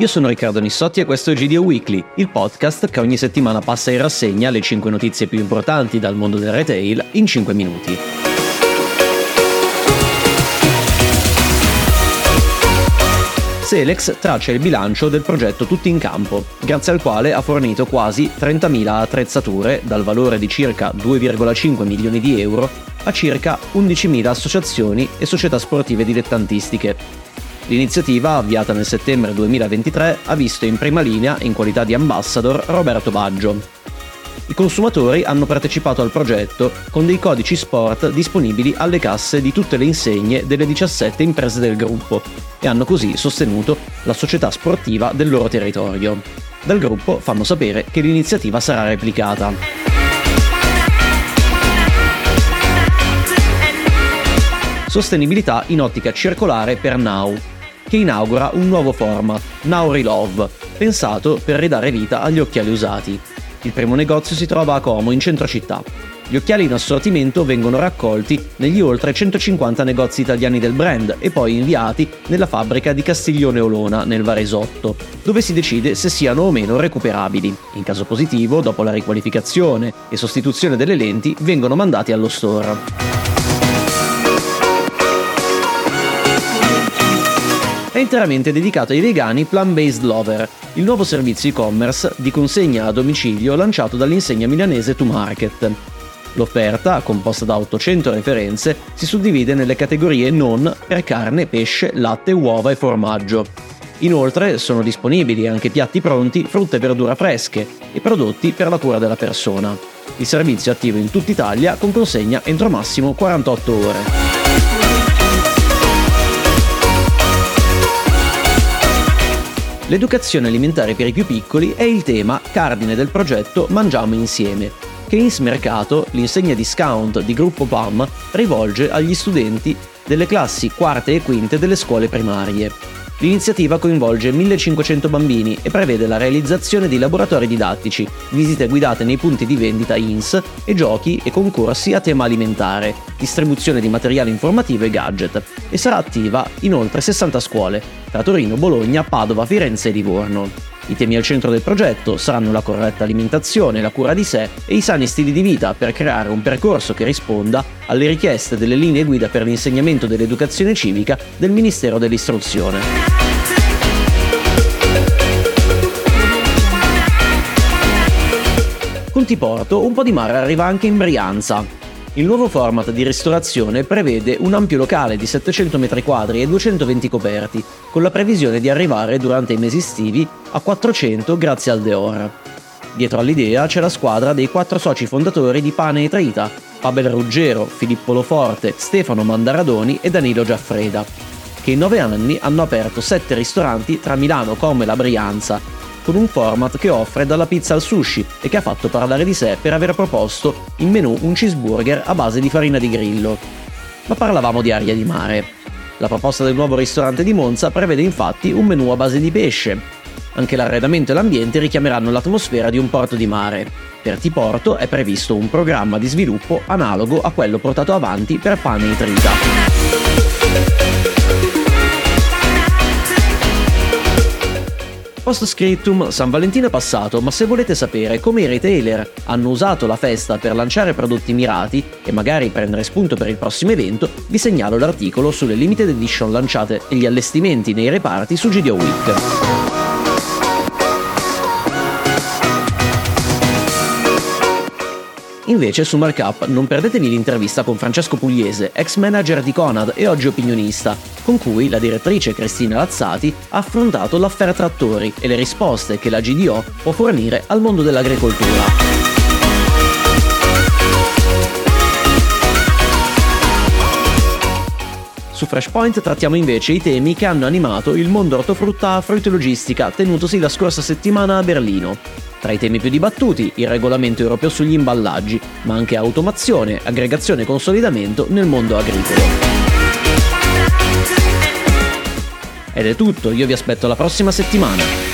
Io sono Riccardo Nissotti e questo è GDO Weekly, il podcast che ogni settimana passa in rassegna le 5 notizie più importanti dal mondo del retail in 5 minuti. Selex traccia il bilancio del progetto Tutti in Campo, grazie al quale ha fornito quasi 30.000 attrezzature dal valore di circa 2,5 milioni di euro a circa 11.000 associazioni e società sportive dilettantistiche, L'iniziativa, avviata nel settembre 2023, ha visto in prima linea, in qualità di ambassador, Roberto Baggio. I consumatori hanno partecipato al progetto con dei codici sport disponibili alle casse di tutte le insegne delle 17 imprese del gruppo e hanno così sostenuto la società sportiva del loro territorio. Dal gruppo fanno sapere che l'iniziativa sarà replicata. Sostenibilità in ottica circolare per Now che inaugura un nuovo format, Now Relove, pensato per ridare vita agli occhiali usati. Il primo negozio si trova a Como, in centro città. Gli occhiali in assortimento vengono raccolti negli oltre 150 negozi italiani del brand e poi inviati nella fabbrica di Castiglione Olona, nel Varesotto, dove si decide se siano o meno recuperabili. In caso positivo, dopo la riqualificazione e sostituzione delle lenti, vengono mandati allo store. È interamente dedicato ai vegani Plant Based Lover, il nuovo servizio e-commerce di consegna a domicilio lanciato dall'insegna milanese To Market. L'offerta, composta da 800 referenze, si suddivide nelle categorie non per carne, pesce, latte, uova e formaggio. Inoltre sono disponibili anche piatti pronti, frutta e verdura fresche e prodotti per la cura della persona. Il servizio è attivo in tutta Italia con consegna entro massimo 48 ore. L'educazione alimentare per i più piccoli è il tema cardine del progetto Mangiamo Insieme, che in smercato, l'insegna discount di Gruppo PAM, rivolge agli studenti delle classi quarte e quinte delle scuole primarie. L'iniziativa coinvolge 1500 bambini e prevede la realizzazione di laboratori didattici, visite guidate nei punti di vendita INS e giochi e concorsi a tema alimentare, distribuzione di materiale informativo e gadget, e sarà attiva in oltre 60 scuole, tra Torino, Bologna, Padova, Firenze e Livorno. I temi al centro del progetto saranno la corretta alimentazione, la cura di sé e i sani stili di vita per creare un percorso che risponda alle richieste delle linee guida per l'insegnamento dell'educazione civica del Ministero dell'Istruzione. Con Tiporto un po' di mare arriva anche in Brianza. Il nuovo format di ristorazione prevede un ampio locale di 700 m2 e 220 coperti, con la previsione di arrivare durante i mesi estivi a 400 grazie al Deor. Dietro all'idea c'è la squadra dei quattro soci fondatori di Pane e Trita, Pavel Ruggero, Filippo Loforte, Stefano Mandaradoni e Danilo Giaffreda, che in nove anni hanno aperto sette ristoranti tra Milano, Como e la Brianza, con un format che offre dalla pizza al sushi e che ha fatto parlare di sé per aver proposto in menù un cheeseburger a base di farina di grillo. Ma parlavamo di aria di mare. La proposta del nuovo ristorante di Monza prevede infatti un menù a base di pesce. Anche l'arredamento e l'ambiente richiameranno l'atmosfera di un porto di mare. Per T-Porto è previsto un programma di sviluppo analogo a quello portato avanti per Pane e Trita. Post scriptum, San Valentino è passato, ma se volete sapere come i retailer hanno usato la festa per lanciare prodotti mirati e magari prendere spunto per il prossimo evento, vi segnalo l'articolo sulle limited edition lanciate e gli allestimenti nei reparti su GDO Week. Invece su Markup non perdetevi l'intervista con Francesco Pugliese, ex manager di Conad e oggi opinionista, con cui la direttrice Cristina Lazzati ha affrontato l'affair trattori e le risposte che la GDO può fornire al mondo dell'agricoltura. Su Freshpoint trattiamo invece i temi che hanno animato il mondo ortofrutta frutta e logistica tenutosi la scorsa settimana a Berlino. Tra i temi più dibattuti, il regolamento europeo sugli imballaggi, ma anche automazione, aggregazione e consolidamento nel mondo agricolo. Ed è tutto, io vi aspetto la prossima settimana.